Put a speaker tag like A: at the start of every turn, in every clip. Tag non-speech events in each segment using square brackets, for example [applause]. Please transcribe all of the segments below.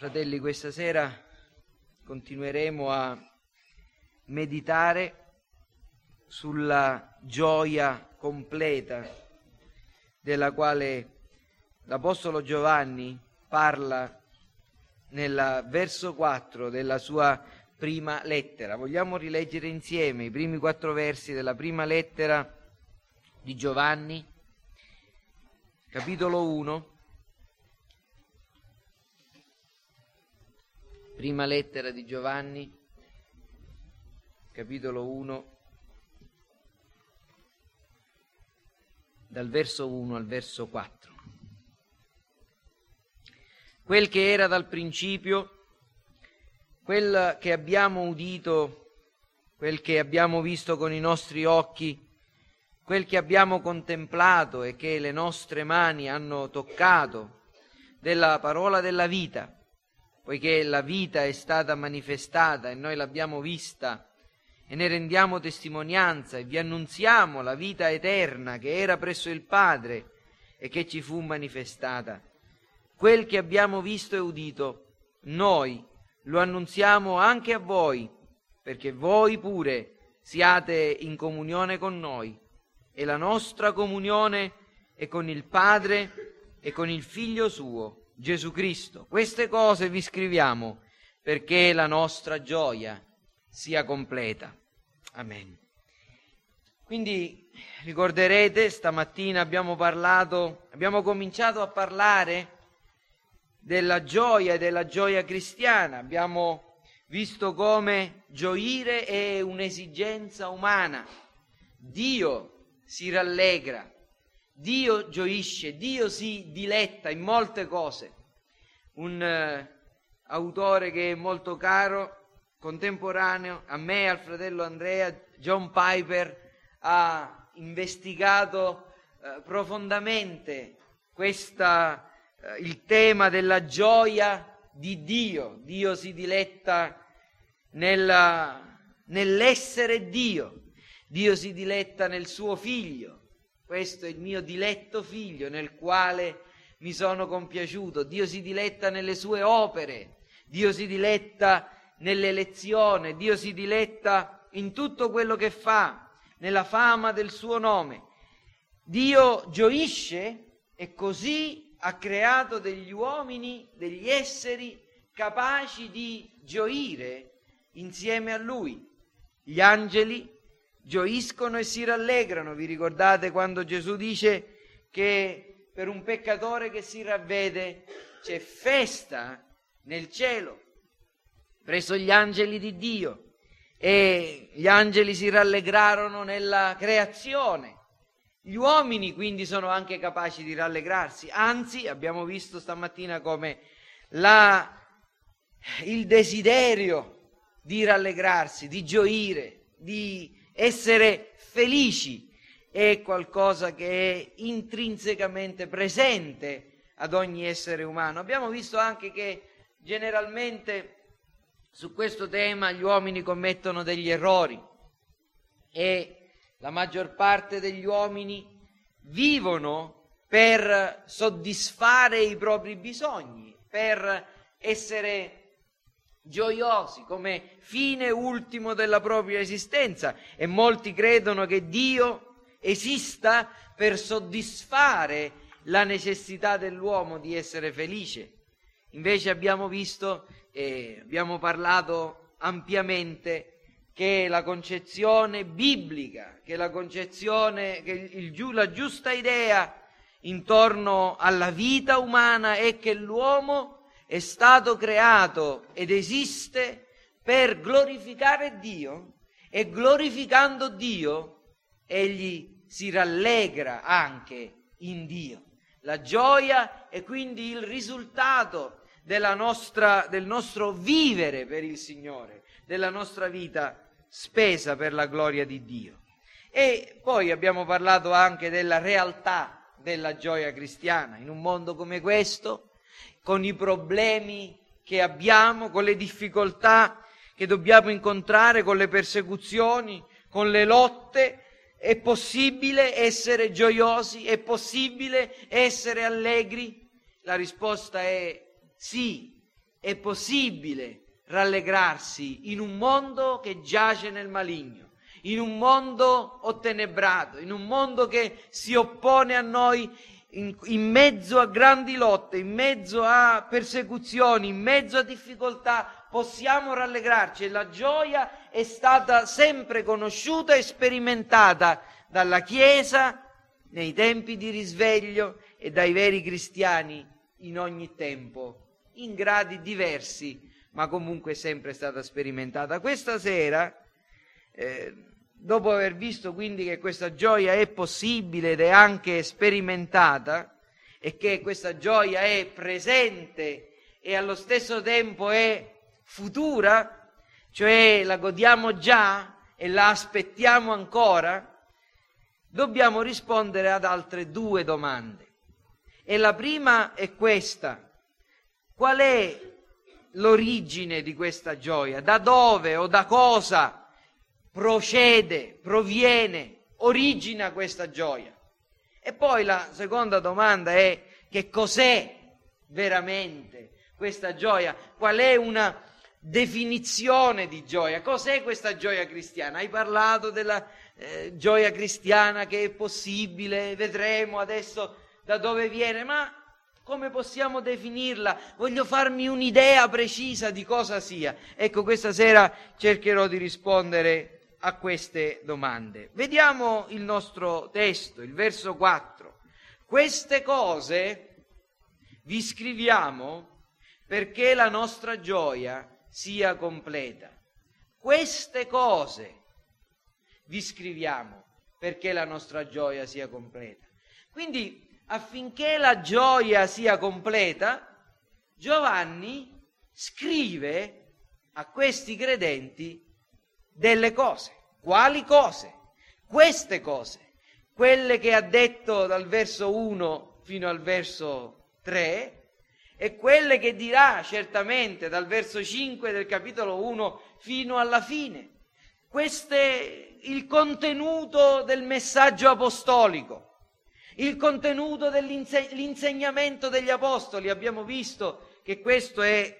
A: Fratelli, questa sera continueremo a meditare sulla gioia completa della quale l'Apostolo Giovanni parla nel verso 4 della sua prima lettera. Vogliamo rileggere insieme i primi quattro versi della prima lettera di Giovanni, capitolo 1. Prima lettera di Giovanni, capitolo 1, dal verso 1 al verso 4. Quel che era dal principio, quel che abbiamo udito, quel che abbiamo visto con i nostri occhi, quel che abbiamo contemplato e che le nostre mani hanno toccato della parola della vita poiché la vita è stata manifestata e noi l'abbiamo vista e ne rendiamo testimonianza e vi annunziamo la vita eterna che era presso il Padre e che ci fu manifestata. Quel che abbiamo visto e udito, noi lo annunziamo anche a voi, perché voi pure siate in comunione con noi e la nostra comunione è con il Padre e con il Figlio suo Gesù Cristo. Queste cose vi scriviamo perché la nostra gioia sia completa. Amen. Quindi ricorderete, stamattina abbiamo parlato, abbiamo cominciato a parlare della gioia e della gioia cristiana. Abbiamo visto come gioire è un'esigenza umana. Dio si rallegra Dio gioisce, Dio si diletta in molte cose. Un eh, autore che è molto caro, contemporaneo a me e al fratello Andrea, John Piper, ha investigato eh, profondamente questa, eh, il tema della gioia di Dio. Dio si diletta nella, nell'essere Dio, Dio si diletta nel suo figlio. Questo è il mio diletto figlio nel quale mi sono compiaciuto. Dio si diletta nelle sue opere, Dio si diletta nell'elezione, Dio si diletta in tutto quello che fa, nella fama del suo nome. Dio gioisce e così ha creato degli uomini, degli esseri capaci di gioire insieme a Lui. Gli angeli gioiscono e si rallegrano. Vi ricordate quando Gesù dice che per un peccatore che si ravvede c'è festa nel cielo presso gli angeli di Dio e gli angeli si rallegrarono nella creazione. Gli uomini quindi sono anche capaci di rallegrarsi, anzi abbiamo visto stamattina come la, il desiderio di rallegrarsi, di gioire, di essere felici è qualcosa che è intrinsecamente presente ad ogni essere umano. Abbiamo visto anche che generalmente su questo tema gli uomini commettono degli errori e la maggior parte degli uomini vivono per soddisfare i propri bisogni, per essere gioiosi come fine ultimo della propria esistenza e molti credono che Dio esista per soddisfare la necessità dell'uomo di essere felice. Invece abbiamo visto e abbiamo parlato ampiamente che la concezione biblica, che la concezione, che il, la giusta idea intorno alla vita umana è che l'uomo è stato creato ed esiste per glorificare Dio e glorificando Dio egli si rallegra anche in Dio. La gioia è quindi il risultato nostra, del nostro vivere per il Signore, della nostra vita spesa per la gloria di Dio. E poi abbiamo parlato anche della realtà della gioia cristiana. In un mondo come questo, con i problemi che abbiamo, con le difficoltà che dobbiamo incontrare, con le persecuzioni, con le lotte, è possibile essere gioiosi? È possibile essere allegri? La risposta è sì, è possibile rallegrarsi in un mondo che giace nel maligno, in un mondo ottenebrato, in un mondo che si oppone a noi in, in, mezzo a grandi lotte, in mezzo a persecuzioni, in mezzo a difficoltà, possiamo rallegrarci e la gioia è stata sempre conosciuta e sperimentata dalla Chiesa nei tempi di risveglio e dai veri cristiani in ogni tempo, in gradi diversi, ma comunque sempre stata sperimentata. Questa sera, eh, dopo aver visto quindi che questa gioia è possibile ed è anche sperimentata, e che questa gioia è presente e allo stesso tempo è futura, cioè la godiamo già e la aspettiamo ancora, dobbiamo rispondere ad altre due domande. E la prima è questa. Qual è l'origine di questa gioia? Da dove o da cosa procede, proviene, origina questa gioia? E poi la seconda domanda è che cos'è veramente questa gioia? Qual è una definizione di gioia? Cos'è questa gioia cristiana? Hai parlato della eh, gioia cristiana che è possibile, vedremo adesso da dove viene, ma come possiamo definirla? Voglio farmi un'idea precisa di cosa sia. Ecco, questa sera cercherò di rispondere a queste domande. Vediamo il nostro testo, il verso 4. Queste cose vi scriviamo perché la nostra gioia sia completa. Queste cose vi scriviamo perché la nostra gioia sia completa. Quindi affinché la gioia sia completa, Giovanni scrive a questi credenti delle cose. Quali cose? Queste cose, quelle che ha detto dal verso 1 fino al verso 3 e quelle che dirà certamente dal verso 5 del capitolo 1 fino alla fine. Questo è il contenuto del messaggio apostolico il contenuto dell'insegnamento degli apostoli. Abbiamo visto che questo è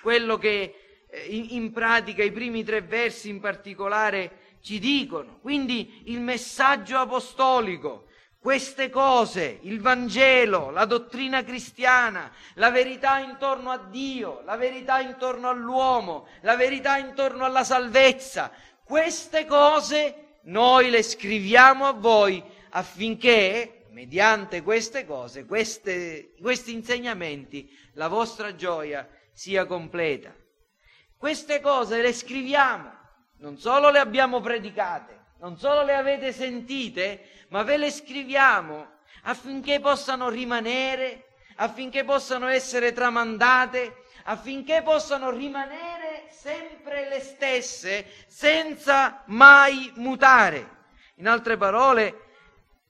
A: quello che eh, in pratica i primi tre versi in particolare ci dicono. Quindi il messaggio apostolico, queste cose, il Vangelo, la dottrina cristiana, la verità intorno a Dio, la verità intorno all'uomo, la verità intorno alla salvezza, queste cose noi le scriviamo a voi affinché, mediante queste cose, queste, questi insegnamenti, la vostra gioia sia completa. Queste cose le scriviamo, non solo le abbiamo predicate, non solo le avete sentite, ma ve le scriviamo affinché possano rimanere, affinché possano essere tramandate, affinché possano rimanere sempre le stesse senza mai mutare. In altre parole,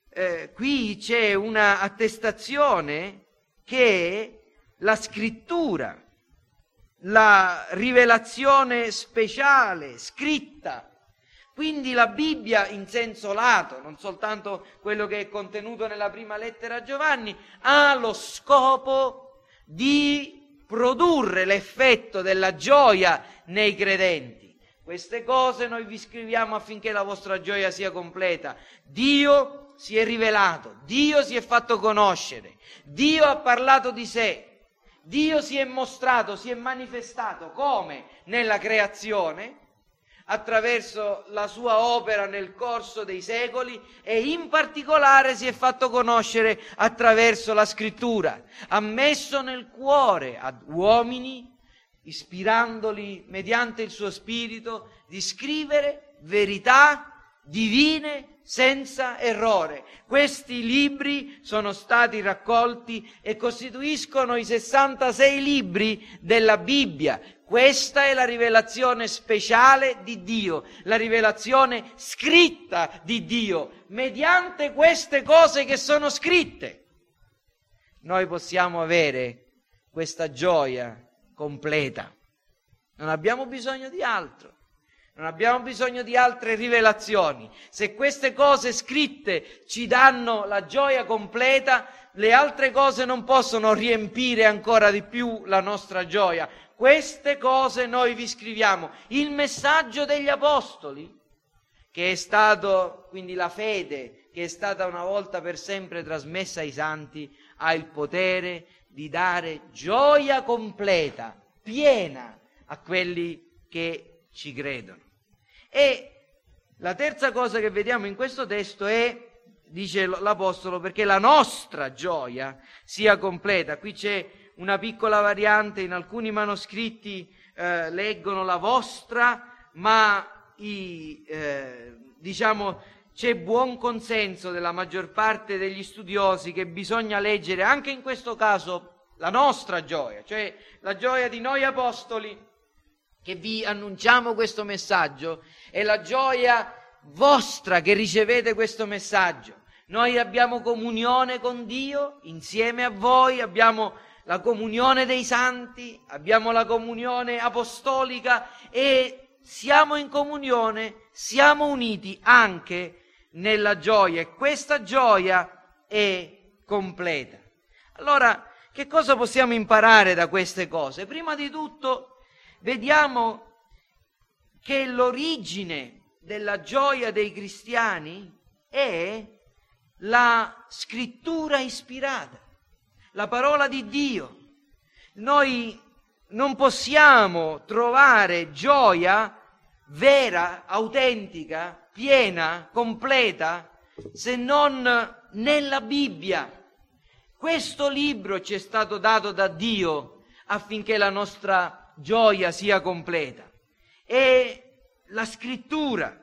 A: eh, qui c'è una attestazione che la scrittura, la rivelazione speciale, scritta, quindi la Bibbia in senso lato, non soltanto quello che è contenuto nella prima lettera a Giovanni, ha lo scopo di produrre l'effetto della gioia nei credenti. Queste cose noi vi scriviamo affinché la vostra gioia sia completa. Dio si è rivelato, Dio si è fatto conoscere, Dio ha parlato di sé, Dio si è mostrato, si è manifestato come nella creazione, attraverso la sua opera nel corso dei secoli e in particolare si è fatto conoscere attraverso la scrittura. Ha messo nel cuore ad uomini, ispirandoli mediante il suo spirito, di scrivere verità divine senza errore. Questi libri sono stati raccolti e costituiscono i 66 libri della Bibbia. Questa è la rivelazione speciale di Dio, la rivelazione scritta di Dio, mediante queste cose che sono scritte. Noi possiamo avere questa gioia completa. Non abbiamo bisogno di altro. Non abbiamo bisogno di altre rivelazioni. Se queste cose scritte ci danno la gioia completa, le altre cose non possono riempire ancora di più la nostra gioia. Queste cose noi vi scriviamo. Il messaggio degli apostoli, che è stato quindi la fede, che è stata una volta per sempre trasmessa ai santi, ha il potere di dare gioia completa, piena a quelli che ci credono. E la terza cosa che vediamo in questo testo è, dice l'Apostolo, perché la nostra gioia sia completa. Qui c'è una piccola variante, in alcuni manoscritti eh, leggono la vostra, ma i, eh, diciamo, c'è buon consenso della maggior parte degli studiosi che bisogna leggere anche in questo caso la nostra gioia, cioè la gioia di noi apostoli che vi annunciamo questo messaggio è la gioia vostra che ricevete questo messaggio. Noi abbiamo comunione con Dio insieme a voi, abbiamo la comunione dei santi, abbiamo la comunione apostolica e siamo in comunione, siamo uniti anche nella gioia e questa gioia è completa. Allora, che cosa possiamo imparare da queste cose? Prima di tutto vediamo che l'origine della gioia dei cristiani è la scrittura ispirata, la parola di Dio. Noi non possiamo trovare gioia vera, autentica, piena, completa, se non nella Bibbia. Questo libro ci è stato dato da Dio affinché la nostra gioia sia completa. E la scrittura,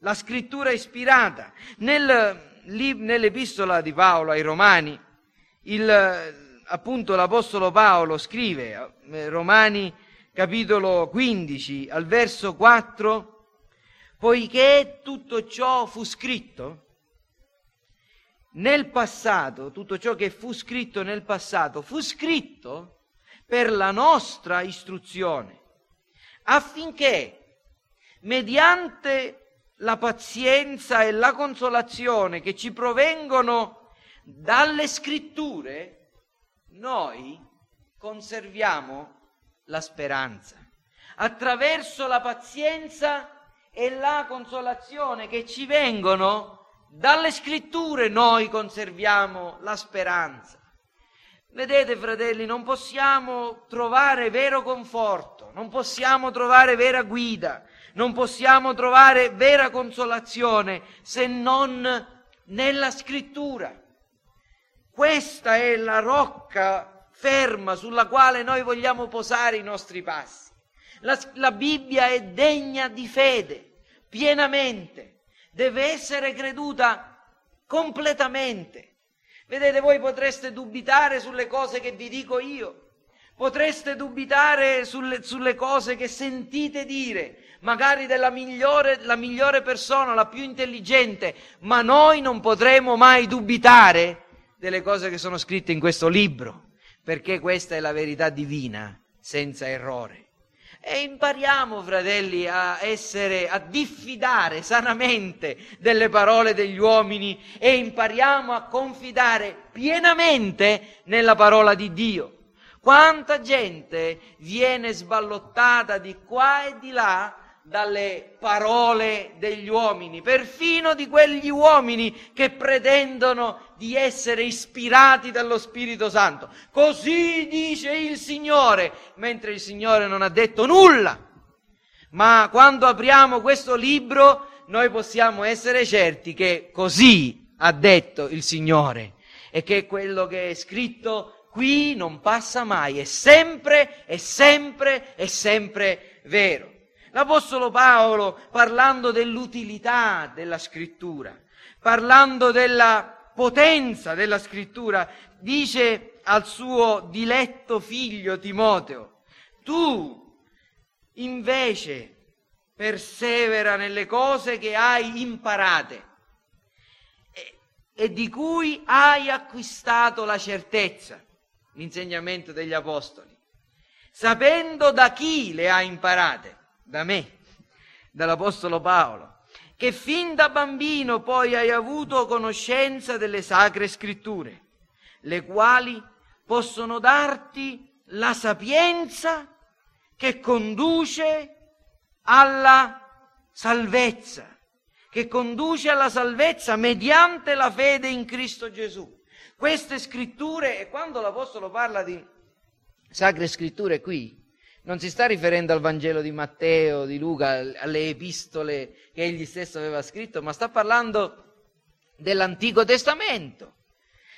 A: la scrittura ispirata. Nel, nell'epistola di Paolo ai Romani, il, appunto l'Apostolo Paolo scrive, eh, Romani capitolo 15 al verso 4, poiché tutto ciò fu scritto nel passato, tutto ciò che fu scritto nel passato, fu scritto per la nostra istruzione, affinché mediante la pazienza e la consolazione che ci provengono dalle scritture, noi conserviamo la speranza. Attraverso la pazienza e la consolazione che ci vengono dalle scritture, noi conserviamo la speranza. Vedete fratelli, non possiamo trovare vero conforto, non possiamo trovare vera guida, non possiamo trovare vera consolazione se non nella scrittura. Questa è la rocca ferma sulla quale noi vogliamo posare i nostri passi. La, la Bibbia è degna di fede, pienamente, deve essere creduta completamente. Vedete, voi potreste dubitare sulle cose che vi dico io, potreste dubitare sulle, sulle cose che sentite dire, magari della migliore, la migliore persona, la più intelligente, ma noi non potremo mai dubitare delle cose che sono scritte in questo libro, perché questa è la verità divina, senza errore. E impariamo, fratelli, a essere, a diffidare sanamente delle parole degli uomini e impariamo a confidare pienamente nella parola di Dio. Quanta gente viene sballottata di qua e di là dalle parole degli uomini, perfino di quegli uomini che pretendono di essere ispirati dallo Spirito Santo. Così dice il Signore, mentre il Signore non ha detto nulla. Ma quando apriamo questo libro noi possiamo essere certi che così ha detto il Signore e che quello che è scritto qui non passa mai, è sempre, è sempre, è sempre vero. L'Apostolo Paolo, parlando dell'utilità della scrittura, parlando della potenza della scrittura, dice al suo diletto figlio Timoteo, tu invece persevera nelle cose che hai imparate e, e di cui hai acquistato la certezza, l'insegnamento degli Apostoli, sapendo da chi le hai imparate da me. dall'Apostolo Paolo, che fin da bambino poi hai avuto conoscenza delle sacre scritture, le quali possono darti la sapienza che conduce alla salvezza, che conduce alla salvezza mediante la fede in Cristo Gesù. Queste scritture, e quando l'Apostolo parla di sacre scritture qui, non si sta riferendo al Vangelo di Matteo, di Luca, alle epistole che egli stesso aveva scritto, ma sta parlando dell'Antico Testamento,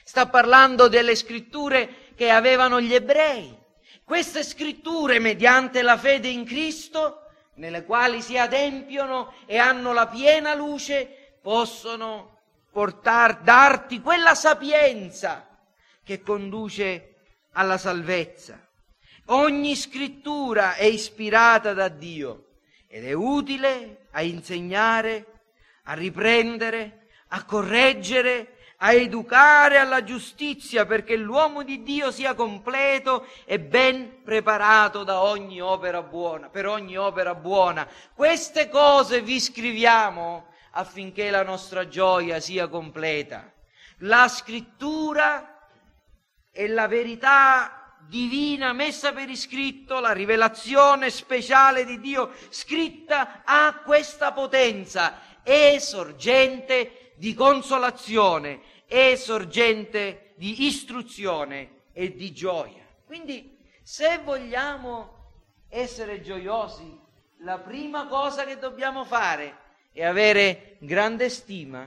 A: sta parlando delle scritture che avevano gli ebrei. Queste scritture, mediante la fede in Cristo, nelle quali si adempiono e hanno la piena luce, possono portar, darti quella sapienza che conduce alla salvezza. Ogni scrittura è ispirata da Dio ed è utile a insegnare, a riprendere, a correggere, a educare alla giustizia perché l'uomo di Dio sia completo e ben preparato da ogni opera buona, per ogni opera buona. Queste cose vi scriviamo affinché la nostra gioia sia completa. La scrittura è la verità divina messa per iscritto, la rivelazione speciale di Dio scritta ha questa potenza, è sorgente di consolazione, è sorgente di istruzione e di gioia. Quindi se vogliamo essere gioiosi, la prima cosa che dobbiamo fare è avere grande stima,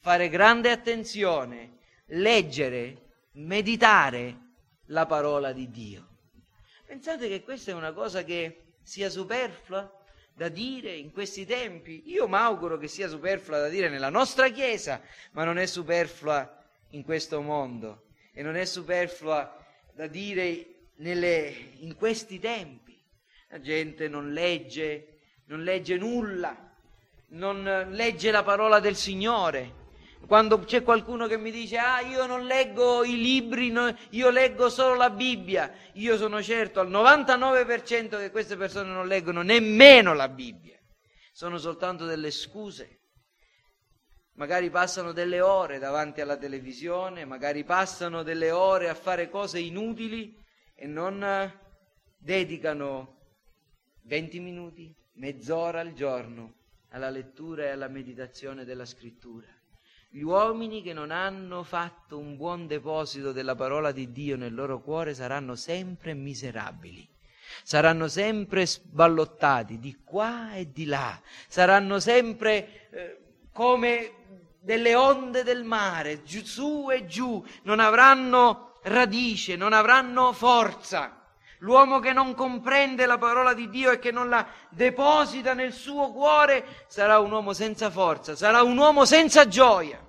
A: fare grande attenzione, leggere, meditare la parola di Dio. Pensate che questa è una cosa che sia superflua da dire in questi tempi? Io mi auguro che sia superflua da dire nella nostra Chiesa, ma non è superflua in questo mondo e non è superflua da dire nelle, in questi tempi. La gente non legge, non legge nulla, non legge la parola del Signore, quando c'è qualcuno che mi dice ah io non leggo i libri, no, io leggo solo la Bibbia, io sono certo al 99% che queste persone non leggono nemmeno la Bibbia, sono soltanto delle scuse. Magari passano delle ore davanti alla televisione, magari passano delle ore a fare cose inutili e non dedicano 20 minuti, mezz'ora al giorno alla lettura e alla meditazione della scrittura. Gli uomini che non hanno fatto un buon deposito della parola di Dio nel loro cuore saranno sempre miserabili, saranno sempre sballottati di qua e di là, saranno sempre eh, come delle onde del mare, giù, su e giù, non avranno radice, non avranno forza. L'uomo che non comprende la parola di Dio e che non la deposita nel suo cuore sarà un uomo senza forza, sarà un uomo senza gioia.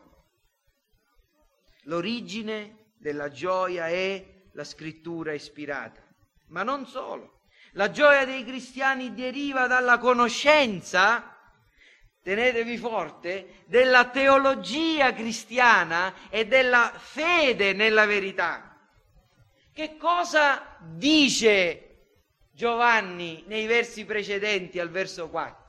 A: L'origine della gioia è la scrittura ispirata, ma non solo. La gioia dei cristiani deriva dalla conoscenza, tenetevi forte, della teologia cristiana e della fede nella verità. Che cosa dice Giovanni nei versi precedenti al verso 4?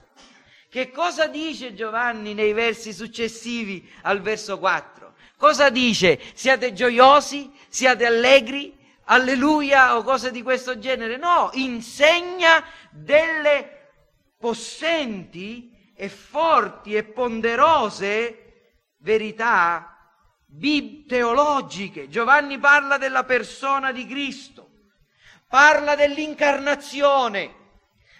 A: Che cosa dice Giovanni nei versi successivi al verso 4? Cosa dice? Siate gioiosi, siate allegri, alleluia o cose di questo genere? No, insegna delle possenti e forti e ponderose verità teologiche. Giovanni parla della persona di Cristo, parla dell'incarnazione,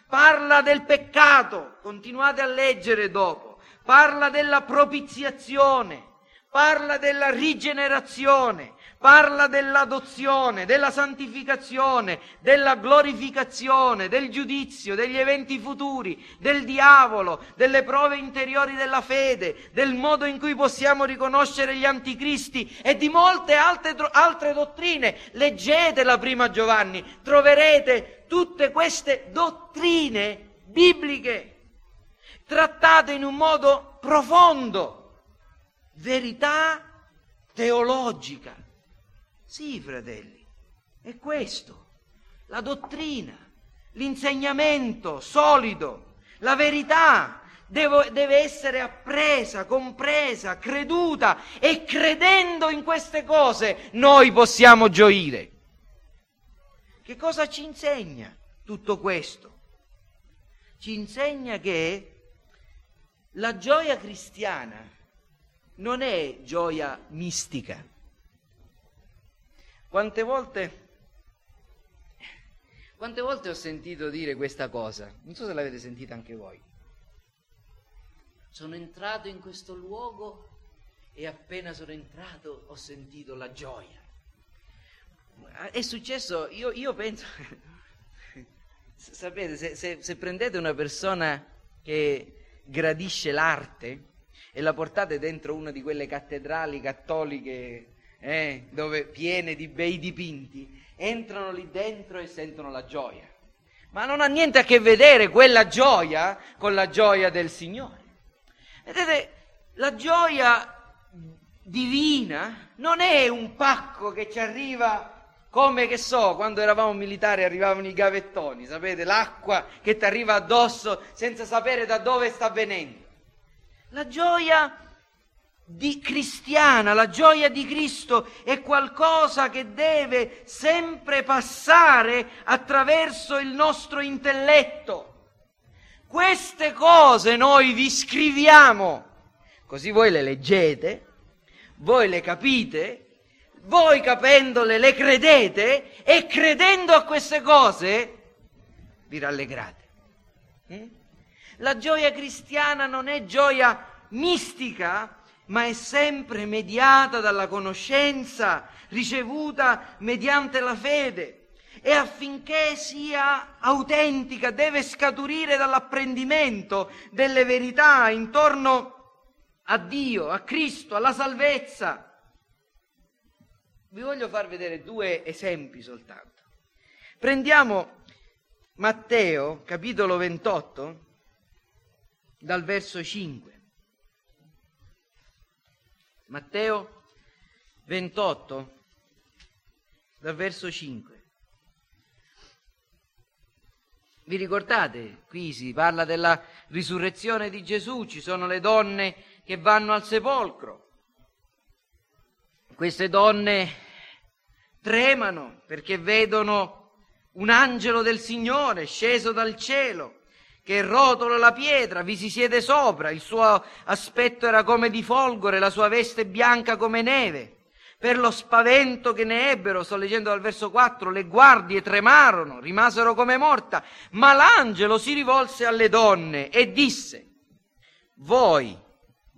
A: parla del peccato, continuate a leggere dopo, parla della propiziazione, parla della rigenerazione, parla dell'adozione, della santificazione, della glorificazione, del giudizio, degli eventi futuri, del diavolo, delle prove interiori della fede, del modo in cui possiamo riconoscere gli anticristi e di molte altre, altre dottrine. Leggete la prima Giovanni, troverete tutte queste dottrine bibliche trattate in un modo profondo, verità teologica. Sì, fratelli, è questo, la dottrina, l'insegnamento solido, La verità devo, deve essere appresa, compresa, creduta e credendo in queste cose noi possiamo gioire. Che cosa ci insegna tutto questo? Ci insegna che la gioia cristiana non è gioia mistica. Quante volte, quante volte ho sentito dire questa cosa? Non so se l'avete sentita anche voi. Sono entrato in questo luogo e appena sono entrato ho sentito la gioia. È successo, io, io penso, [laughs] sapete, se, se, se prendete una persona che gradisce l'arte e la portate dentro una di quelle cattedrali cattoliche eh, dove piene di bei dipinti, entrano lì dentro e sentono la gioia. Ma non ha niente a che vedere quella gioia con la gioia del Signore. Vedete, la gioia divina non è un pacco che ci arriva come che so, quando eravamo militari arrivavano i gavettoni, sapete, l'acqua che ti arriva addosso senza sapere da dove sta venendo. La gioia di cristiana, la gioia di Cristo è qualcosa che deve sempre passare attraverso il nostro intelletto. Queste cose noi vi scriviamo, così voi le leggete, voi le capite, voi capendole le credete e credendo a queste cose vi rallegrate. Mm? La gioia cristiana non è gioia mistica, ma è sempre mediata dalla conoscenza ricevuta mediante la fede e affinché sia autentica deve scaturire dall'apprendimento delle verità intorno a Dio, a Cristo, alla salvezza. Vi voglio far vedere due esempi soltanto. Prendiamo Matteo, capitolo 28, dal verso 5. Matteo 28, dal verso 5. Vi ricordate? Qui si parla della risurrezione di Gesù, ci sono le donne che vanno al sepolcro. Queste donne tremano perché vedono un angelo del Signore sceso dal cielo che rotola la pietra, vi si siede sopra, il suo aspetto era come di folgore, la sua veste bianca come neve per lo spavento che ne ebbero, sto leggendo dal verso 4, le guardie tremarono, rimasero come morta, ma l'angelo si rivolse alle donne e disse, voi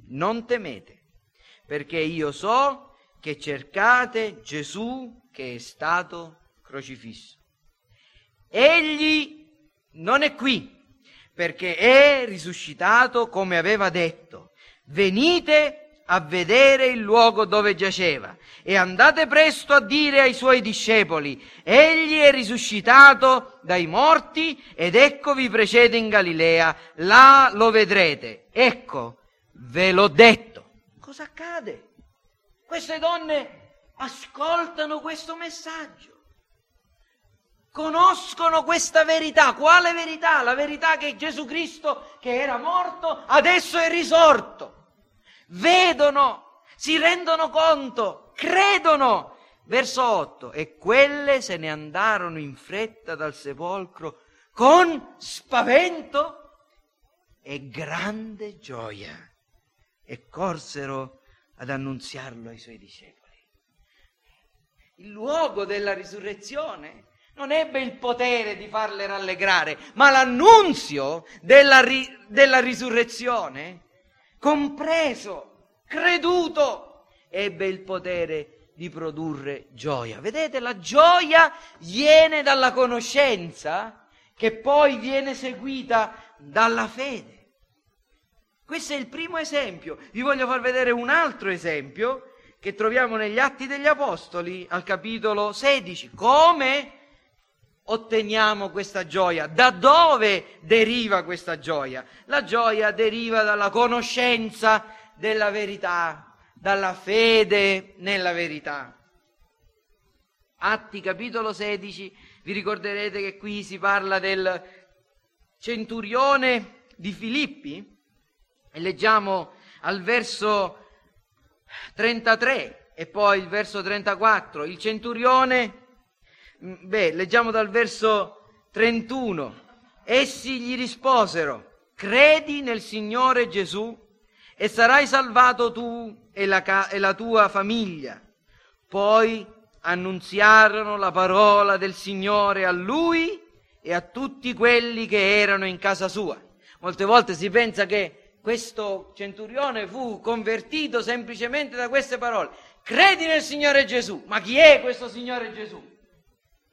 A: non temete, perché io so che cercate Gesù che è stato crocifisso. Egli non è qui, perché è risuscitato come aveva detto. Venite a vedere il luogo dove giaceva e andate presto a dire ai suoi discepoli, egli è risuscitato dai morti ed ecco vi precede in Galilea, là lo vedrete. Ecco, ve l'ho detto. Cosa accade? Queste donne ascoltano questo messaggio. Conoscono questa verità. Quale verità? La verità che Gesù Cristo, che era morto, adesso è risorto vedono, si rendono conto, credono. Verso 8, e quelle se ne andarono in fretta dal sepolcro con spavento e grande gioia e corsero ad annunziarlo ai suoi discepoli. Il luogo della risurrezione non ebbe il potere di farle rallegrare, ma l'annunzio della, ri- della risurrezione compreso, creduto, ebbe il potere di produrre gioia. Vedete, la gioia viene dalla conoscenza che poi viene seguita dalla fede. Questo è il primo esempio. Vi voglio far vedere un altro esempio che troviamo negli Atti degli Apostoli al capitolo 16. Come otteniamo questa gioia? Da dove deriva questa gioia? La gioia deriva dalla conoscenza della verità, dalla fede nella verità. Atti capitolo 16, vi ricorderete che qui si parla del centurione di Filippi, e leggiamo al verso 33 e poi il verso 34, il centurione, mm, beh, leggiamo dal verso 31, essi gli risposero, credi nel Signore Gesù e sarai salvato tu e la, e la tua famiglia. Poi annunziarono la parola del Signore a lui e a tutti quelli che erano in casa sua. Molte volte si pensa che questo centurione fu convertito semplicemente da queste parole. Credi nel Signore Gesù. Ma chi è questo Signore Gesù?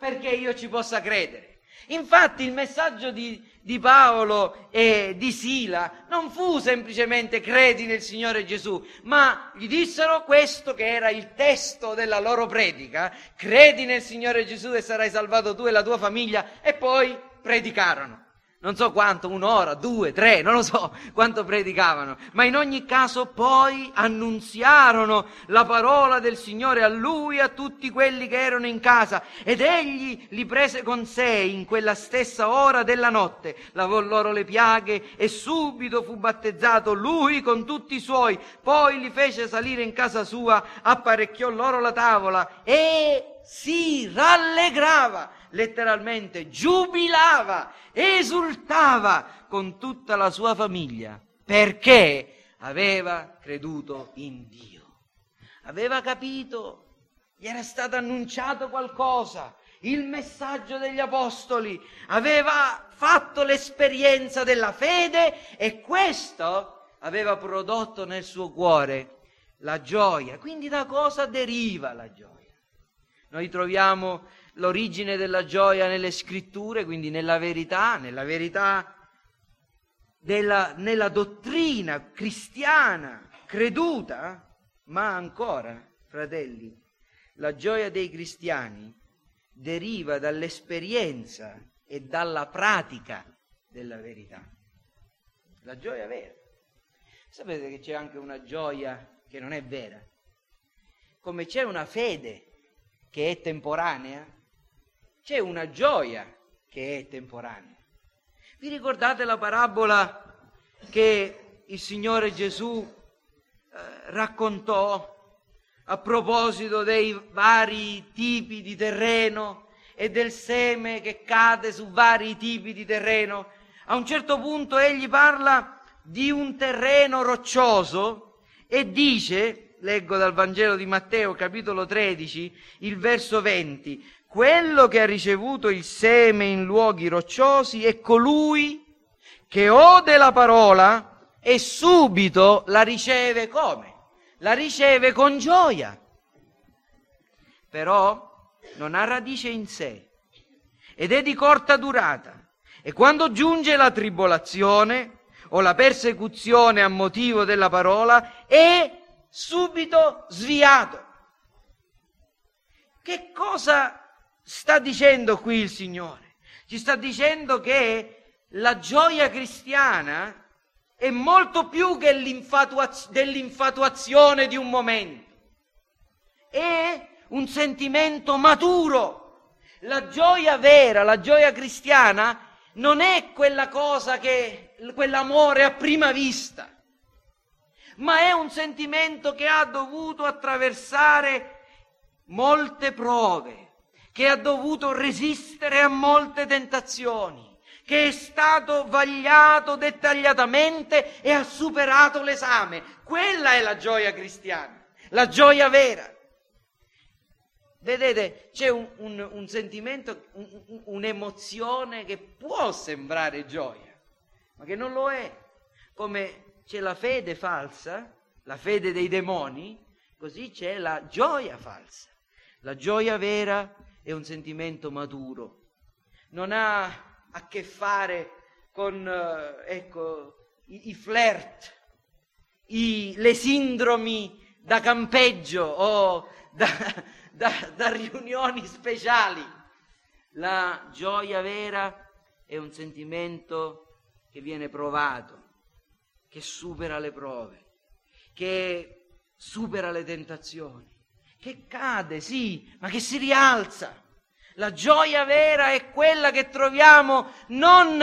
A: Perché io ci possa credere. Infatti il messaggio di, di, Paolo e di Sila non fu semplicemente credi nel Signore Gesù, ma gli dissero questo che era il testo della loro predica, credi nel Signore Gesù e sarai salvato tu e la tua famiglia, e poi predicarono non so quanto, un'ora, due, tre, non lo so [laughs] quanto predicavano, ma in ogni caso poi annunziarono la parola del Signore a lui e a tutti quelli che erano in casa. Ed egli li prese con sé in quella stessa ora della notte, lavò loro le piaghe e subito fu battezzato lui con tutti i suoi, poi li fece salire in casa sua, apparecchiò loro la tavola e si rallegrava letteralmente giubilava, esultava con tutta la sua famiglia perché aveva creduto in Dio. Aveva capito, gli era stato annunciato qualcosa, il messaggio degli apostoli, aveva fatto l'esperienza della fede e questo aveva prodotto nel suo cuore la gioia. Quindi da cosa deriva la gioia? Noi troviamo l'origine della gioia nelle scritture, quindi nella verità, nella verità della, nella dottrina cristiana creduta, ma ancora, fratelli, la gioia dei cristiani deriva dall'esperienza e dalla pratica della verità. La gioia vera. Sapete che c'è anche una gioia che non è vera? Come c'è una fede che è temporanea, c'è una gioia che è temporanea. Vi ricordate la parabola che il Signore Gesù eh, raccontò a proposito dei vari tipi di terreno e del seme che cade su vari tipi di terreno? A un certo punto egli parla di un terreno roccioso e dice, leggo dal Vangelo di Matteo capitolo 13, il verso 20, quello che ha ricevuto il seme in luoghi rocciosi è colui che ode la parola e subito la riceve come? La riceve con gioia. Però non ha radice in sé ed è di corta durata. E quando giunge la tribolazione o la persecuzione a motivo della parola, è subito sviato. Che cosa sta dicendo qui il Signore? Ci sta dicendo che la gioia cristiana è molto più che l'infatuaz- dell'infatuazione di un momento. È un sentimento maturo. La gioia vera, la gioia cristiana non è quella cosa che, quell'amore a prima vista, ma è un sentimento che ha dovuto attraversare molte prove, che ha dovuto resistere a molte tentazioni, che è stato vagliato dettagliatamente e ha superato l'esame. Quella è la gioia cristiana, la gioia vera. Vedete, c'è un, un, un sentimento, un, un'emozione che può sembrare gioia, ma che non lo è. Come c'è la fede falsa, la fede dei demoni, così c'è la gioia falsa. La gioia vera è un sentimento maturo, non ha a che fare con eh, ecco, i, i flirt, i, le sindromi da campeggio o da, [laughs] da, da riunioni speciali. La gioia vera è un sentimento che viene provato, che supera le prove, che supera le tentazioni che cade, sì, ma che si rialza. La gioia vera è quella che troviamo non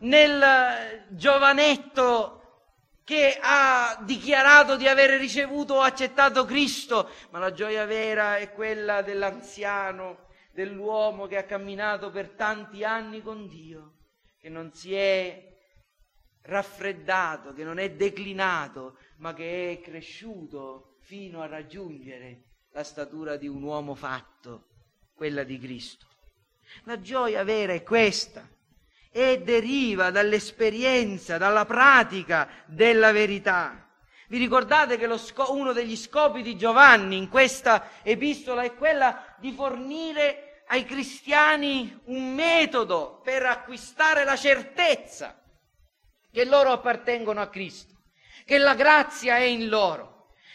A: nel giovanetto che ha dichiarato di aver ricevuto o accettato Cristo, ma la gioia vera è quella dell'anziano, dell'uomo che ha camminato per tanti anni con Dio, che non si è raffreddato, che non è declinato, ma che è cresciuto fino a raggiungere la statura di un uomo fatto, quella di Cristo. La gioia vera è questa e deriva dall'esperienza, dalla pratica della verità. Vi ricordate che sco- uno degli scopi di Giovanni in questa epistola è quella di fornire ai cristiani un metodo per acquistare la certezza che loro appartengono a Cristo, che la grazia è in loro.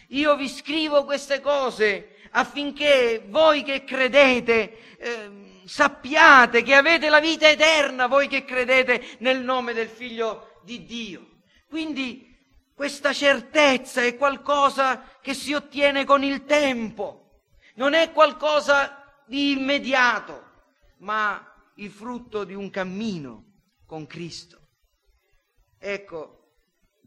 A: Io vi scrivo queste cose affinché voi che credete eh, sappiate che avete la vita eterna, voi che credete nel nome del Figlio di Dio. Quindi questa certezza è qualcosa che si ottiene con il tempo, non è qualcosa di immediato, ma il frutto di un cammino con Cristo. Ecco,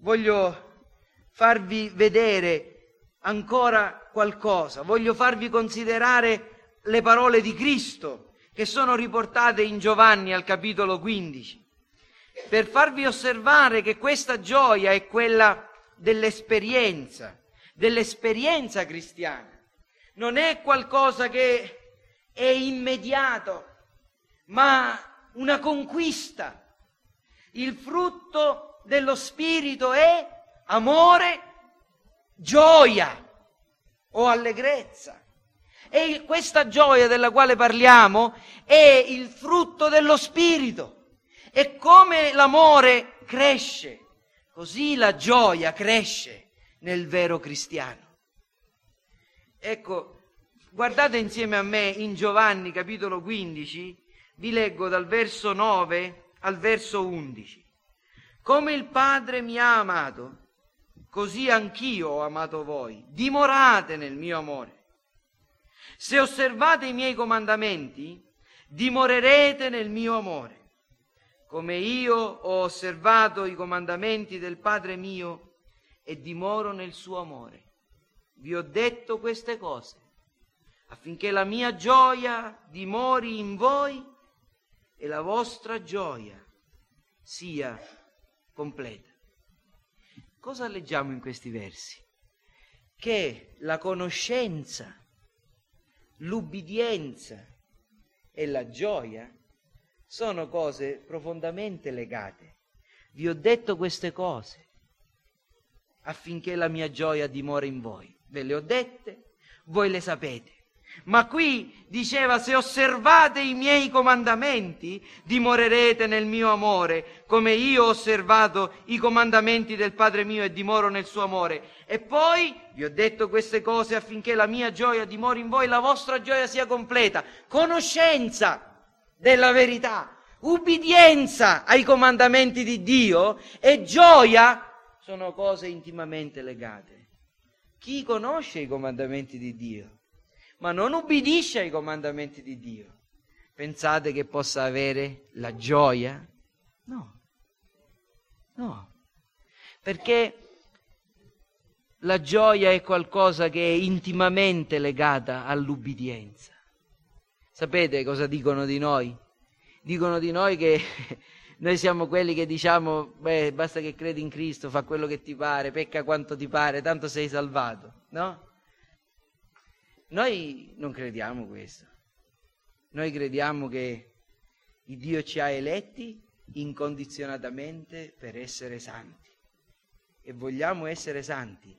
A: voglio farvi vedere ancora qualcosa, voglio farvi considerare le parole di Cristo che sono riportate in Giovanni al capitolo 15, per farvi osservare che questa gioia è quella dell'esperienza, dell'esperienza cristiana. Non è qualcosa che è immediato, ma una conquista. Il frutto dello Spirito è amore, gioia o allegrezza. E questa gioia della quale parliamo è il frutto dello Spirito. E come l'amore cresce, così la gioia cresce nel vero cristiano. Ecco, guardate insieme a me in Giovanni capitolo 15, vi leggo dal verso 9 al verso 11. Come il Padre mi ha amato, così anch'io ho amato voi. Dimorate nel mio amore. Se osservate i miei comandamenti, dimorerete nel mio amore. Come io ho osservato i comandamenti del Padre mio e dimoro nel suo amore. Vi ho detto queste cose affinché la mia gioia dimori in voi e la vostra gioia sia completa. Cosa leggiamo in questi versi? Che la conoscenza, l'ubbidienza e la gioia sono cose profondamente legate. Vi ho detto queste cose affinché la mia gioia dimora in voi. Ve le ho dette, voi le sapete. Ma qui diceva, se osservate i miei comandamenti, dimorerete nel mio amore, come io ho osservato i comandamenti del Padre mio e dimoro nel suo amore. E poi vi ho detto queste cose affinché la mia gioia dimori in voi, la vostra gioia sia completa. Conoscenza della verità, ubbidienza ai comandamenti di Dio e gioia sono cose intimamente legate. Chi conosce i comandamenti di Dio? Ma non ubbidisce ai comandamenti di Dio, pensate che possa avere la gioia? No, no, perché la gioia è qualcosa che è intimamente legata all'ubbidienza. Sapete cosa dicono di noi? Dicono di noi che [laughs] noi siamo quelli che diciamo, beh, basta che credi in Cristo, fa quello che ti pare, pecca quanto ti pare, tanto sei salvato, no? Noi non crediamo questo. Noi crediamo che Dio ci ha eletti incondizionatamente per essere santi. E vogliamo essere santi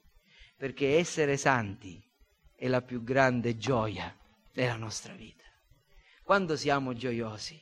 A: perché essere santi è la più grande gioia della nostra vita. Quando siamo gioiosi?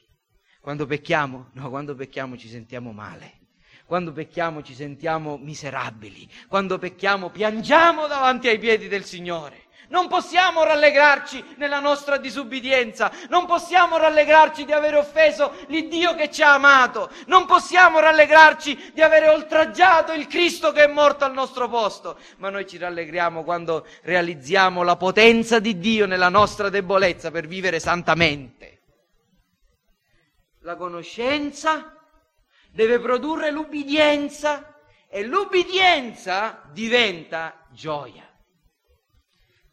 A: Quando pecchiamo? No, quando pecchiamo ci sentiamo male. Quando pecchiamo ci sentiamo miserabili. Quando pecchiamo piangiamo davanti ai piedi del Signore. Non possiamo rallegrarci nella nostra disubbidienza, non possiamo rallegrarci di aver offeso l'Iddio che ci ha amato, non possiamo rallegrarci di aver oltraggiato il Cristo che è morto al nostro posto, ma noi ci rallegriamo quando realizziamo la potenza di Dio nella nostra debolezza per vivere santamente. La conoscenza, deve produrre l'ubbidienza e l'ubbidienza diventa gioia.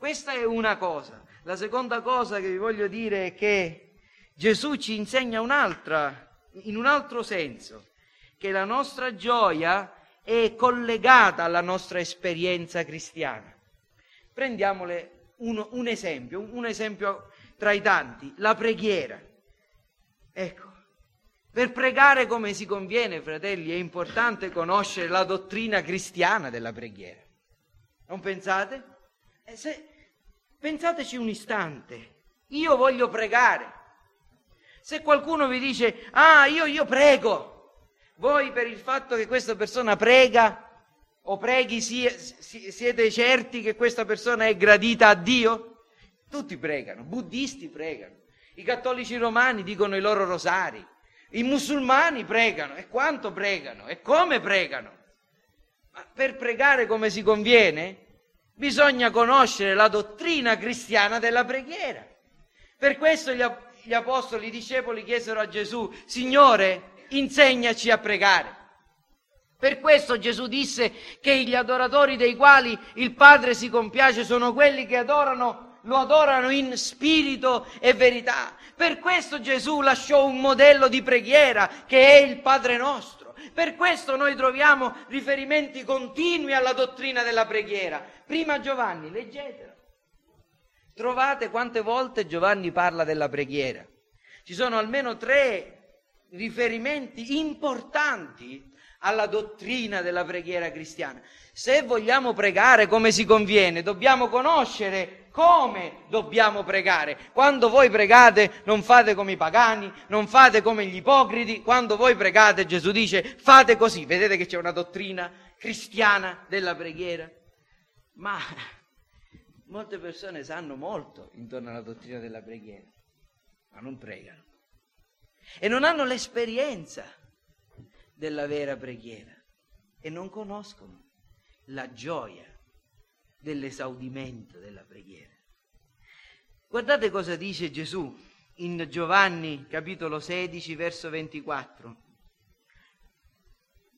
A: Questa è una cosa. La seconda cosa che vi voglio dire è che Gesù ci insegna un'altra, in un altro senso, che la nostra gioia è collegata alla nostra esperienza cristiana. Prendiamole un, un esempio, un, esempio tra i tanti, la preghiera. Ecco, per pregare come si conviene, fratelli, è importante conoscere la dottrina cristiana della preghiera. Non pensate? Eh, se, pensateci un istante. Io voglio pregare. Se qualcuno vi dice, ah, io, io prego, voi per il fatto che questa persona prega o preghi siete certi che questa persona è gradita a Dio? Tutti pregano, buddisti pregano, i cattolici romani dicono i loro rosari, i musulmani pregano e quanto pregano e come pregano. Ma per pregare come si conviene bisogna conoscere la dottrina cristiana della preghiera. Per questo gli, apostoli, i discepoli chiesero a Gesù, Signore, insegnaci a pregare. Per questo Gesù disse che gli adoratori dei quali il Padre si compiace sono quelli che adorano lo adorano in spirito e verità. Per questo Gesù lasciò un modello di preghiera che è il Padre nostro. Per questo noi troviamo riferimenti continui alla dottrina della preghiera. Prima Giovanni, leggetelo. Trovate quante volte Giovanni parla della preghiera. Ci sono almeno tre riferimenti importanti alla dottrina della preghiera cristiana. Se vogliamo pregare come si conviene, dobbiamo conoscere come dobbiamo pregare. Quando voi pregate non fate come i pagani, non fate come gli ipocriti, quando voi pregate Gesù dice fate così, vedete che c'è una dottrina cristiana della preghiera. Ma molte persone sanno molto intorno alla dottrina della preghiera, ma non pregano. E non hanno l'esperienza della vera preghiera e non conoscono la gioia dell'esaudimento della preghiera. Guardate cosa dice Gesù in Giovanni capitolo 16 verso 24,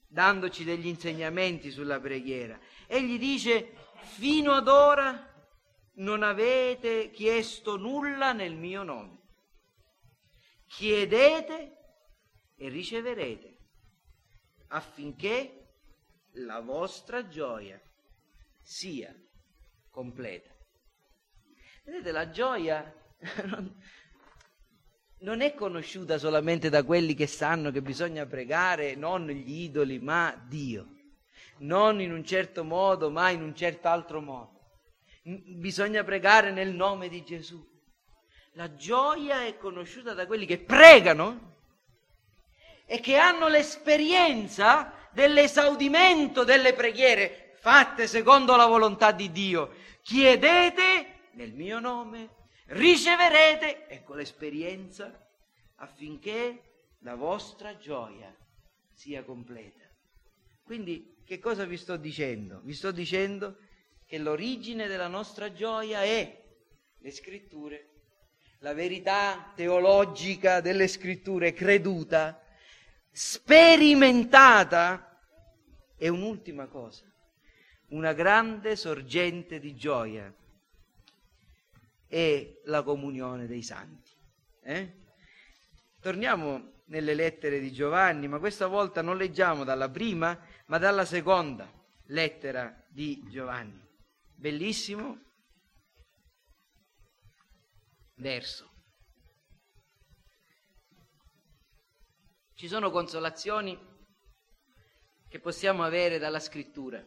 A: dandoci degli insegnamenti sulla preghiera. Egli dice, fino ad ora non avete chiesto nulla nel mio nome. Chiedete e riceverete affinché la vostra gioia sia completa. Vedete, la gioia [laughs] non è conosciuta solamente da quelli che sanno che bisogna pregare non gli idoli, ma Dio. Non in un certo modo, ma in un certo altro modo. Bisogna pregare nel nome di Gesù. La gioia è conosciuta da quelli che pregano e che hanno l'esperienza dell'esaudimento delle preghiere fatte secondo la volontà di Dio. Chiedete nel mio nome, riceverete, ecco l'esperienza, affinché la vostra gioia sia completa. Quindi che cosa vi sto dicendo? Vi sto dicendo che l'origine della nostra gioia è le scritture, la verità teologica delle scritture creduta, sperimentata, è un'ultima cosa, una grande sorgente di gioia è la comunione dei santi. Eh? Torniamo nelle lettere di Giovanni, ma questa volta non leggiamo dalla prima, ma dalla seconda lettera di Giovanni. Bellissimo verso. Ci sono consolazioni che possiamo avere dalla scrittura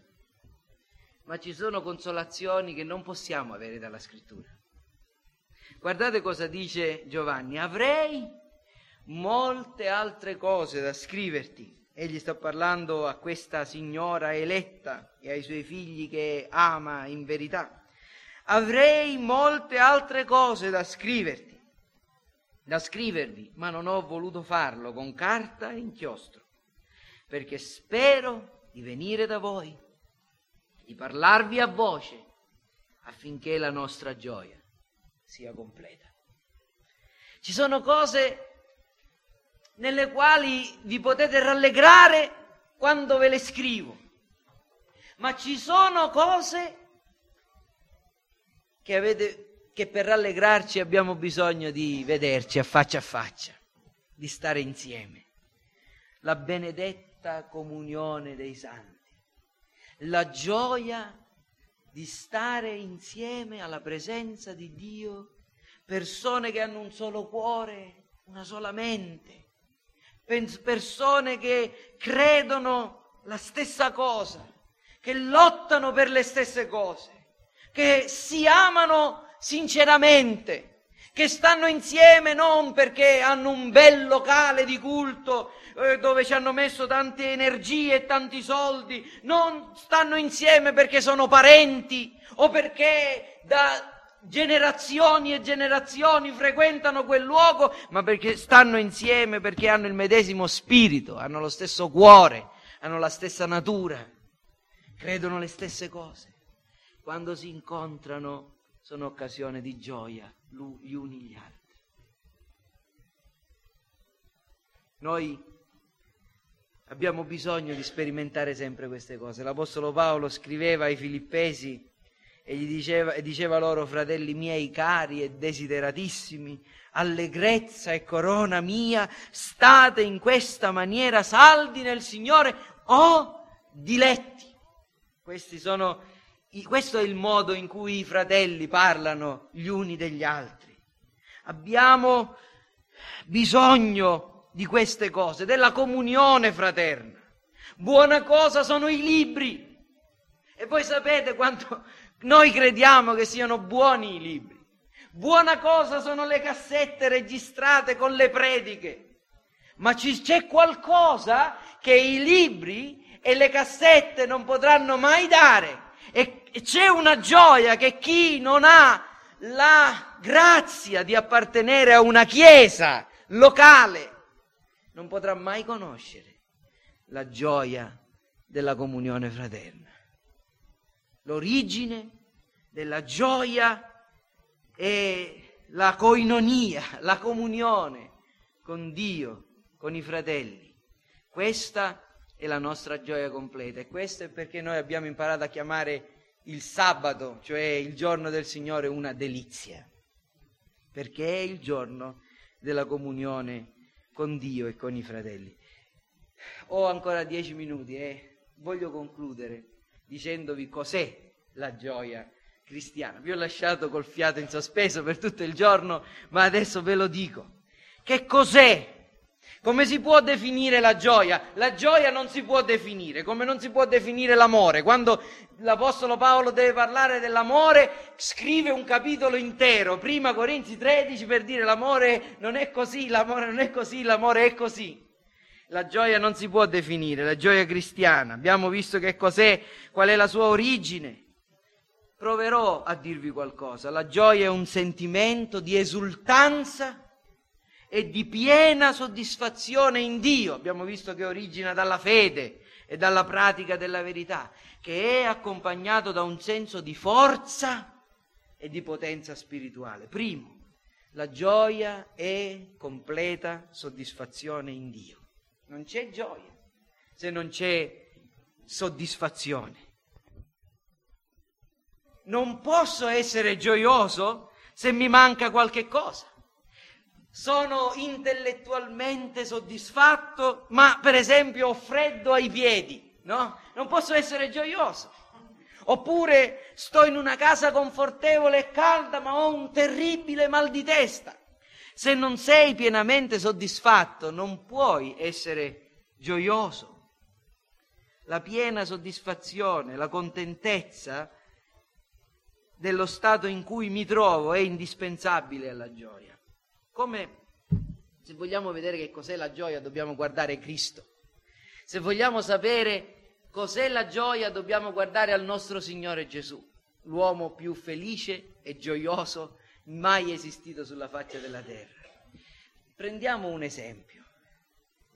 A: ma ci sono consolazioni che non possiamo avere dalla scrittura. Guardate cosa dice Giovanni, avrei molte altre cose da scriverti. Egli sta parlando a questa signora eletta e ai suoi figli che ama in verità. Avrei molte altre cose da scriverti, da scrivervi, ma non ho voluto farlo con carta e inchiostro, perché spero di venire da voi di parlarvi a voce affinché la nostra gioia sia completa. Ci sono cose nelle quali vi potete rallegrare quando ve le scrivo, ma ci sono cose che, avete, che per rallegrarci abbiamo bisogno di vederci a faccia a faccia, di stare insieme. La benedetta comunione dei santi, la gioia di stare insieme alla presenza di Dio, persone che hanno un solo cuore, una sola mente, persone che credono la stessa cosa, che lottano per le stesse cose, che si amano sinceramente, che stanno insieme non perché hanno un bel locale di culto eh, dove ci hanno messo tante energie e tanti soldi, non stanno insieme perché sono parenti o perché da generazioni e generazioni frequentano quel luogo, ma perché stanno insieme, perché hanno il medesimo spirito, hanno lo stesso cuore, hanno la stessa natura, credono le stesse cose. Quando si incontrano sono occasione di gioia gli uni gli altri. Noi abbiamo bisogno di sperimentare sempre queste cose. L'Apostolo Paolo scriveva ai Filippesi e gli diceva, e diceva loro, fratelli miei cari e desideratissimi, allegrezza e corona mia, state in questa maniera saldi nel Signore o oh, diletti. Sono, questo è il modo in cui i fratelli parlano gli uni degli altri. Abbiamo bisogno di queste cose, della comunione fraterna. Buona cosa sono i libri. E voi sapete quanto, noi crediamo che siano buoni i libri. Buona cosa sono le cassette registrate con le prediche. Ma c'è qualcosa che i libri e le cassette non potranno mai dare. E c'è una gioia che chi non ha la grazia di appartenere a una chiesa locale non potrà mai conoscere la gioia della comunione fraterna l'origine della gioia e la coinonia, la comunione con Dio, con i fratelli. Questa è la nostra gioia completa e questo è perché noi abbiamo imparato a chiamare il sabato, cioè il giorno del Signore, una delizia, perché è il giorno della comunione con Dio e con i fratelli. Ho ancora dieci minuti e voglio concludere dicendovi cos'è la gioia cristiana. Vi ho lasciato col fiato in sospeso per tutto il giorno, ma adesso ve lo dico. Che cos'è? Come si può definire la gioia? La gioia non si può definire, come non si può definire l'amore. Quando l'Apostolo Paolo deve parlare dell'amore, scrive un capitolo intero, prima Corinzi 13, per dire l'amore non è così, l'amore non è così, l'amore è così. La gioia non si può definire, la gioia cristiana. Abbiamo visto che cos'è, qual è la sua origine. Proverò a dirvi qualcosa. La gioia è un sentimento di esultanza e di piena soddisfazione in Dio. Abbiamo visto che origina dalla fede e dalla pratica della verità, che è accompagnato da un senso di forza e di potenza spirituale. Primo, la gioia è completa soddisfazione in Dio. Non c'è gioia se non c'è soddisfazione. Non posso essere gioioso se mi manca qualche cosa. Sono intellettualmente soddisfatto, ma per esempio ho freddo ai piedi, no? Non posso essere gioioso. Oppure sto in una casa confortevole e calda, ma ho un terribile mal di testa. Se non sei pienamente soddisfatto, non puoi essere gioioso. La piena soddisfazione, la contentezza dello stato in cui mi trovo è indispensabile alla gioia. Come se vogliamo vedere che cos'è la gioia dobbiamo guardare Cristo. Se vogliamo sapere cos'è la gioia dobbiamo guardare al nostro Signore Gesù, l'uomo più felice e gioioso mai esistito sulla faccia della terra. Prendiamo un esempio.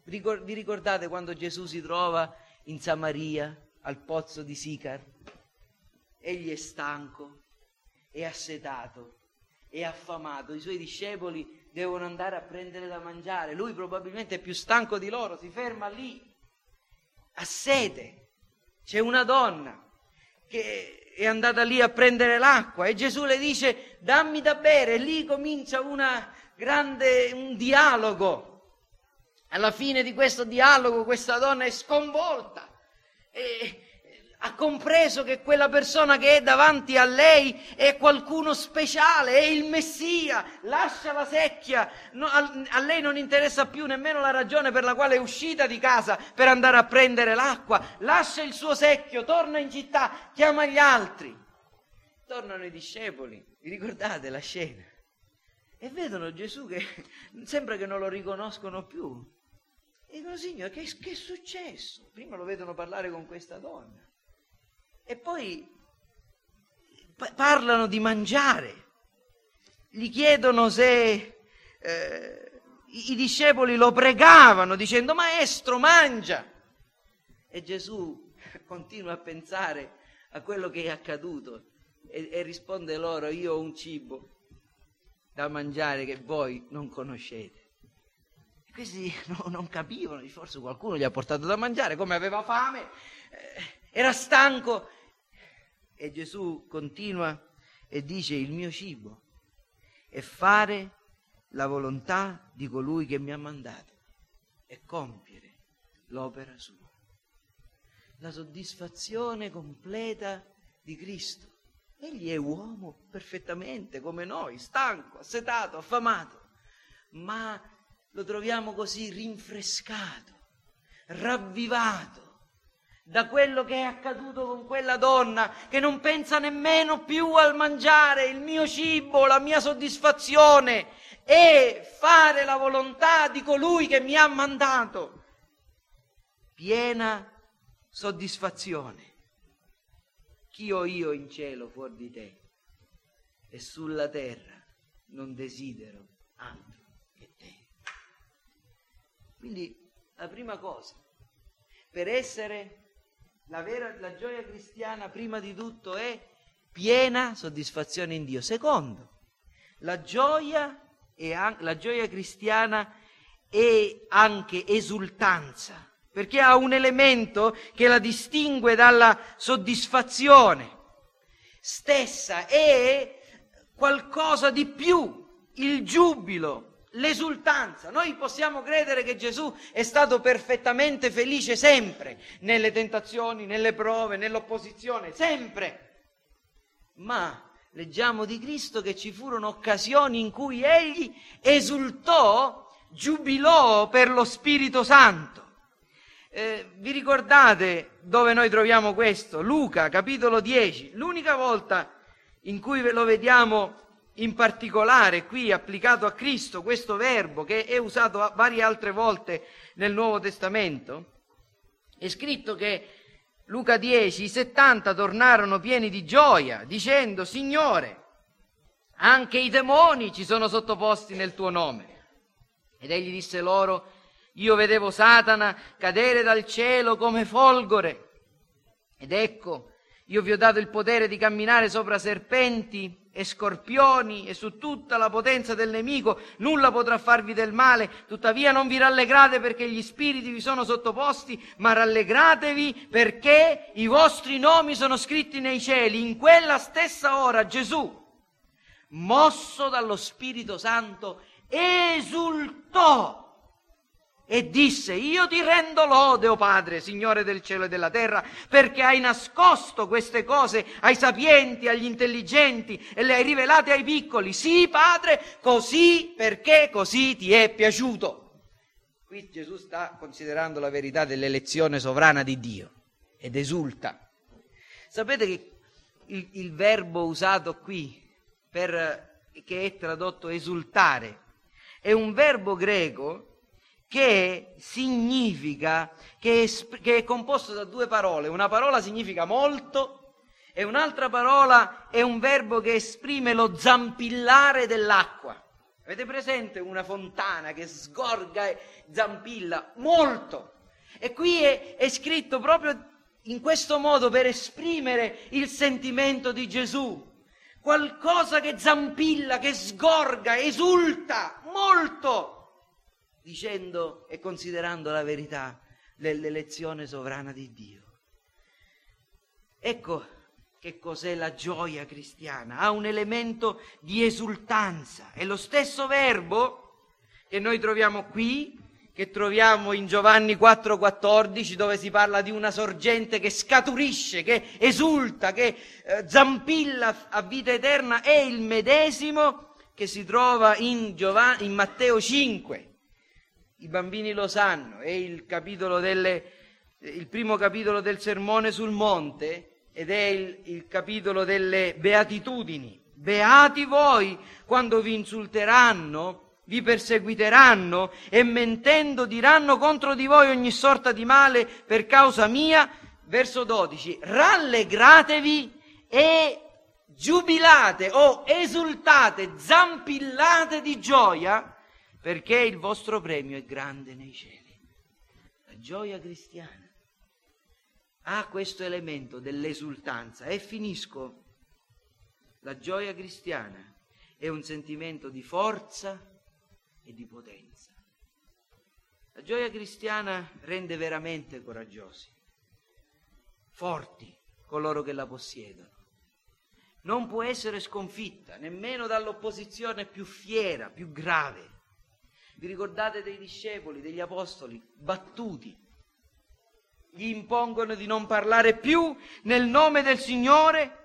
A: Vi ricordate quando Gesù si trova in Samaria, al pozzo di Sicar? Egli è stanco, è assetato, è affamato. I suoi discepoli devono andare a prendere da mangiare. Lui probabilmente è più stanco di loro, si ferma lì, ha sete. C'è una donna che è andata lì a prendere l'acqua e Gesù le dice dammi da bere. E lì comincia grande, un dialogo. Alla fine di questo dialogo questa donna è sconvolta. E, ha compreso che quella persona che è davanti a lei è qualcuno speciale, è il Messia, lascia la secchia, no, a, a, lei non interessa più nemmeno la ragione per la quale è uscita di casa per andare a prendere l'acqua, lascia il suo secchio, torna in città, chiama gli altri. Tornano i discepoli, vi ricordate la scena? E vedono Gesù che [laughs] sembra che non lo riconoscono più. E dicono, Signore, che, che è successo? Prima lo vedono parlare con questa donna. E poi parlano di mangiare, gli chiedono se eh, i, discepoli lo pregavano dicendo maestro mangia. E Gesù continua a pensare a quello che è accaduto e, e risponde loro io ho un cibo da mangiare che voi non conoscete. E questi [laughs] no, non capivano, forse qualcuno gli ha portato da mangiare, come aveva fame, eh, era stanco e Gesù continua e dice il mio cibo è fare la volontà di colui che mi ha mandato e compiere l'opera sua. La soddisfazione completa di Cristo. Egli è uomo perfettamente come noi, stanco, assetato, affamato, ma lo troviamo così rinfrescato, ravvivato da quello che è accaduto con quella donna che non pensa nemmeno più al mangiare il mio cibo, la mia soddisfazione e fare la volontà di colui che mi ha mandato. Piena soddisfazione. Chi ho io in cielo fuori di te? E sulla terra non desidero altro che te. Quindi la prima cosa, per essere la, vera, la gioia cristiana prima di tutto è piena soddisfazione in Dio. Secondo, la gioia, an- la gioia cristiana è anche esultanza, perché ha un elemento che la distingue dalla soddisfazione stessa, è qualcosa di più, il giubilo, l'esultanza. Noi possiamo credere che Gesù è stato perfettamente felice sempre, nelle tentazioni, nelle prove, nell'opposizione, sempre. Ma leggiamo di Cristo che ci furono occasioni in cui egli esultò, giubilò per lo Spirito Santo. Eh, vi ricordate dove noi troviamo questo? Luca, capitolo 10, l'unica volta in cui lo vediamo in particolare qui applicato a Cristo questo verbo che è usato varie altre volte nel Nuovo Testamento, è scritto che Luca 10, i 70 tornarono pieni di gioia, dicendo, Signore, anche i demoni ci sono sottoposti nel tuo nome. Ed egli disse loro, io vedevo Satana cadere dal cielo come folgore. Ed ecco, io vi ho dato il potere di camminare sopra serpenti e scorpioni e su tutta la potenza del nemico, nulla potrà farvi del male, tuttavia non vi rallegrate perché gli spiriti vi sono sottoposti, ma rallegratevi perché i vostri nomi sono scritti nei cieli. In quella stessa ora Gesù, mosso dallo Spirito Santo, esultò e disse, io ti rendo lode, o oh Padre, Signore del cielo e della terra, perché hai nascosto queste cose ai sapienti, agli intelligenti e le hai rivelate ai piccoli. Sì, Padre, così perché così ti è piaciuto. Qui Gesù sta considerando la verità dell'elezione sovrana di Dio ed esulta. Sapete che il, il verbo usato qui, per, che è tradotto esultare, è un verbo greco che significa, che è, che è composto da due parole. Una parola significa molto e un'altra parola è un verbo che esprime lo zampillare dell'acqua. Avete presente una fontana che sgorga e zampilla? Molto. E qui è, è scritto proprio in questo modo per esprimere il sentimento di Gesù qualcosa che zampilla, che sgorga, esulta molto, dicendo e considerando la verità dell'elezione sovrana di Dio. Ecco che cos'è la gioia cristiana, ha un elemento di esultanza, è lo stesso verbo che noi troviamo qui che troviamo in Giovanni 4:14 dove si parla di una sorgente che scaturisce, che esulta, che eh, zampilla a vita eterna, è il medesimo che si trova in, Giovanni, in Matteo 5. I bambini lo sanno, è il, delle, il primo capitolo del Sermone sul Monte ed è il, il capitolo delle beatitudini. Beati voi quando vi insulteranno vi perseguiteranno e mentendo diranno contro di voi ogni sorta di male per causa mia. Verso 12, rallegratevi e giubilate o esultate, zampillate di gioia, perché il vostro premio è grande nei cieli. La gioia cristiana ha questo elemento dell'esultanza e finisco. La gioia cristiana è un sentimento di forza, e di potenza. La gioia cristiana rende veramente coraggiosi, forti coloro che la possiedono. Non può essere sconfitta nemmeno dall'opposizione più fiera, più grave. Vi ricordate dei discepoli, degli apostoli, battuti? Gli impongono di non parlare più nel nome del Signore,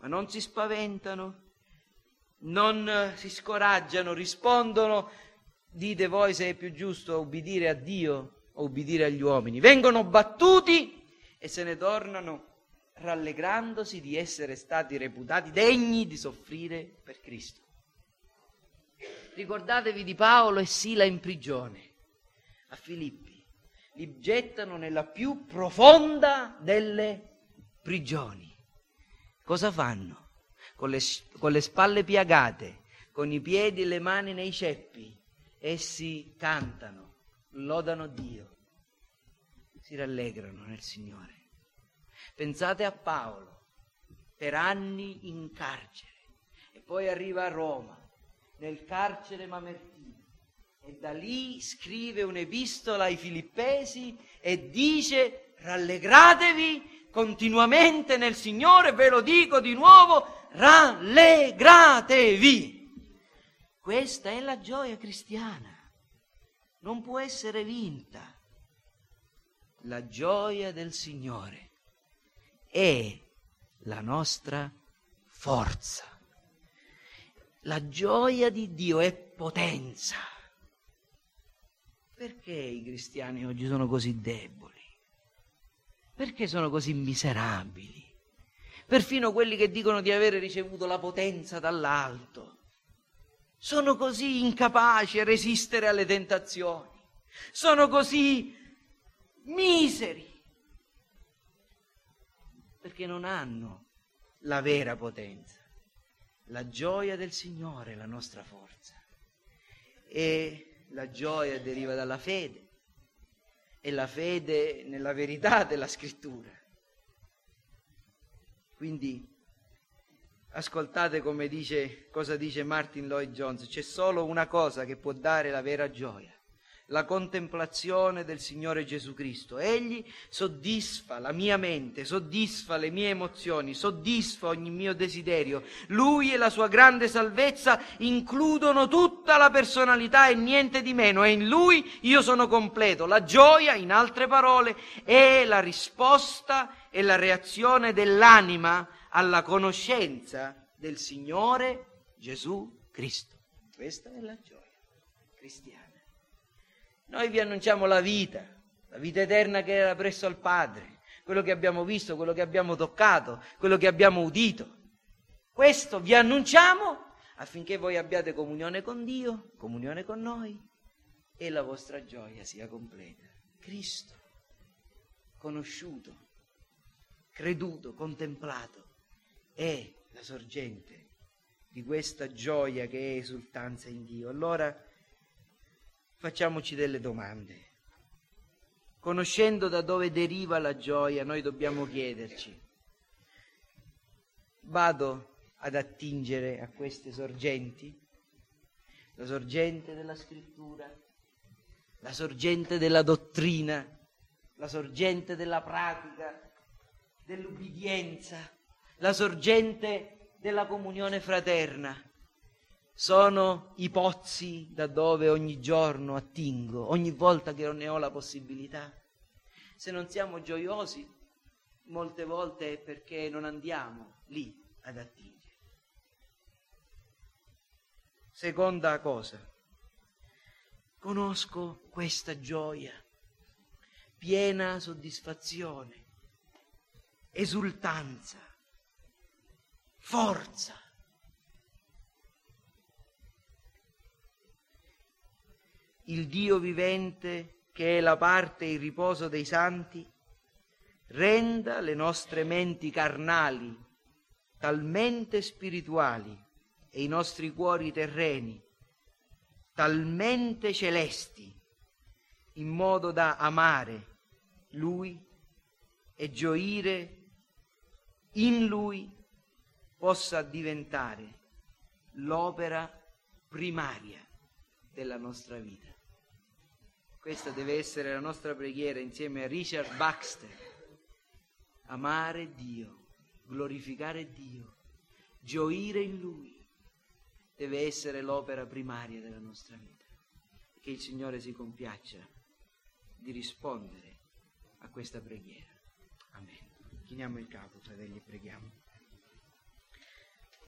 A: ma non si spaventano, non si scoraggiano, rispondono dite voi se è più giusto ubbidire a Dio o ubbidire agli uomini. Vengono battuti e se ne tornano rallegrandosi di essere stati reputati degni di soffrire per Cristo. Ricordatevi di Paolo e Sila in prigione a Filippi. Li gettano nella più profonda delle prigioni. Cosa fanno? Con le, con le spalle piagate, con i piedi e le mani nei ceppi, essi cantano, lodano Dio, si rallegrano nel Signore. Pensate a Paolo, per anni in carcere, e poi arriva a Roma, nel carcere mamertino, e da lì scrive un'epistola ai filippesi e dice rallegratevi continuamente nel Signore, ve lo dico di nuovo, rallegratevi. Questa è la gioia cristiana. Non può essere vinta. La gioia del Signore è la nostra forza. La gioia di Dio è potenza. Perché i cristiani oggi sono così deboli? Perché sono così miserabili? Perfino quelli che dicono di avere ricevuto la potenza dall'alto sono così incapaci a resistere alle tentazioni, sono così miseri, perché non hanno la vera potenza. La gioia del Signore è la nostra forza. E la gioia deriva dalla fede. E la fede nella verità della scrittura. Quindi Ascoltate come dice, cosa dice Martin Lloyd Jones, c'è solo una cosa che può dare la vera gioia, la contemplazione del Signore Gesù Cristo. Egli soddisfa la mia mente, soddisfa le mie emozioni, soddisfa ogni mio desiderio. Lui e la sua grande salvezza includono tutta la personalità e niente di meno e in Lui io sono completo. La gioia, in altre parole, è la risposta e la reazione dell'anima alla conoscenza del Signore Gesù Cristo. Questa è la gioia cristiana. Noi vi annunciamo la vita, la vita eterna che era presso al Padre, quello che abbiamo visto, quello che abbiamo toccato, quello che abbiamo udito. Questo vi annunciamo affinché voi abbiate comunione con Dio, comunione con noi e la vostra gioia sia completa. Cristo, conosciuto, creduto, contemplato, è la sorgente di questa gioia che è esultanza in Dio. Allora facciamoci delle domande. Conoscendo da dove deriva la gioia, noi dobbiamo chiederci, vado ad attingere a queste sorgenti? La sorgente della scrittura, la sorgente della dottrina, la sorgente della pratica, dell'ubbidienza, la sorgente della comunione fraterna. Sono i pozzi da dove ogni giorno attingo, ogni volta che ne ho la possibilità. Se non siamo gioiosi, molte volte è perché non andiamo lì ad attingere. Seconda cosa, conosco questa gioia, piena soddisfazione, esultanza, forza. Il Dio vivente, che è la parte e il riposo dei santi, renda le nostre menti carnali talmente spirituali e i nostri cuori terreni talmente celesti in modo da amare Lui e gioire in Lui possa diventare l'opera primaria della nostra vita. Questa deve essere la nostra preghiera insieme a Richard Baxter. Amare Dio, glorificare Dio, gioire in Lui deve essere l'opera primaria della nostra vita. Che il Signore si compiaccia di rispondere a questa preghiera. Amen. Chiniamo il capo, fratelli, e preghiamo.